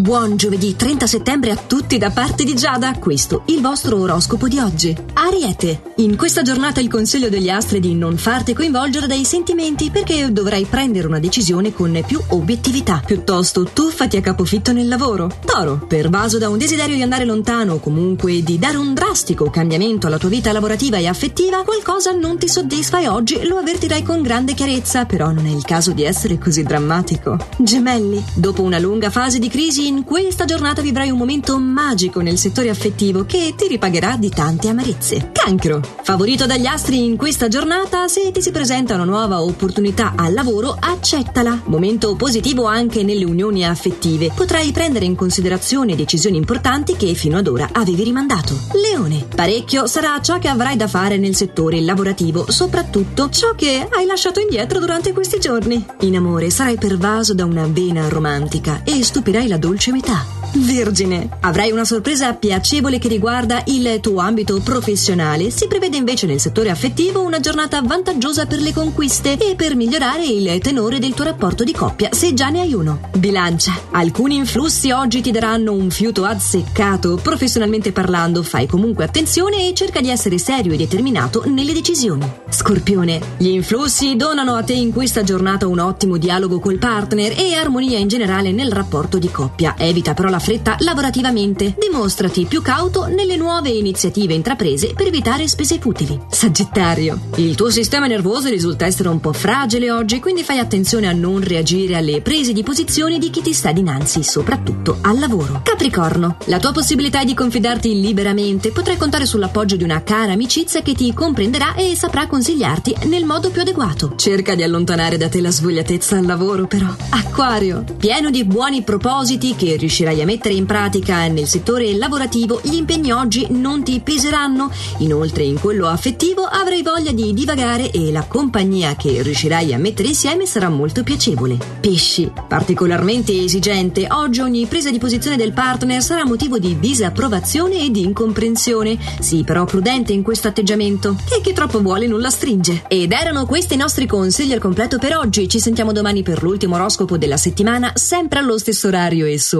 Buon giovedì 30 settembre a tutti da parte di Giada, questo il vostro oroscopo di oggi. Ariete, in questa giornata il consiglio degli astri è di non farti coinvolgere dai sentimenti perché dovrai prendere una decisione con più obiettività. Piuttosto tuffati a capofitto nel lavoro. Toro, pervaso da un desiderio di andare lontano o comunque di dare un drastico cambiamento alla tua vita lavorativa e affettiva, qualcosa non ti soddisfa e oggi lo avvertirai con grande chiarezza, però non è il caso di essere così drammatico. Gemelli, dopo una lunga fase di crisi in questa giornata vivrai un momento magico nel settore affettivo che ti ripagherà di tante amarezze. Cancro. Favorito dagli astri in questa giornata, se ti si presenta una nuova opportunità al lavoro, accettala. Momento positivo anche nelle unioni affettive. Potrai prendere in considerazione decisioni importanti che fino ad ora avevi rimandato. Leone. Parecchio sarà ciò che avrai da fare nel settore lavorativo, soprattutto ciò che hai lasciato indietro durante questi giorni. In amore sarai pervaso da una vena romantica e stupirai la dolce dolce metà. Vergine, avrai una sorpresa piacevole che riguarda il tuo ambito professionale. Si prevede invece nel settore affettivo una giornata vantaggiosa per le conquiste e per migliorare il tenore del tuo rapporto di coppia, se già ne hai uno. Bilancia, alcuni influssi oggi ti daranno un fiuto azzeccato. Professionalmente parlando, fai comunque attenzione e cerca di essere serio e determinato nelle decisioni. Scorpione, gli influssi donano a te in questa giornata un ottimo dialogo col partner e armonia in generale nel rapporto di coppia. Evita però la fretta lavorativamente. Dimostrati più cauto nelle nuove iniziative intraprese per evitare spese futili. Sagittario. Il tuo sistema nervoso risulta essere un po' fragile oggi, quindi fai attenzione a non reagire alle prese di posizione di chi ti sta dinanzi, soprattutto al lavoro. Capricorno. La tua possibilità è di confidarti liberamente. Potrai contare sull'appoggio di una cara amicizia che ti comprenderà e saprà consigliarti nel modo più adeguato. Cerca di allontanare da te la svogliatezza al lavoro, però. Acquario. Pieno di buoni propositi che riuscirai a mettere in pratica nel settore lavorativo, gli impegni oggi non ti peseranno. Inoltre, in quello affettivo avrai voglia di divagare e la compagnia che riuscirai a mettere insieme sarà molto piacevole. Pesci, particolarmente esigente, oggi ogni presa di posizione del partner sarà motivo di disapprovazione e di incomprensione. Sii però prudente in questo atteggiamento, che chi troppo vuole non la stringe. Ed erano questi i nostri consigli al completo per oggi. Ci sentiamo domani per l'ultimo oroscopo della settimana, sempre allo stesso orario e solo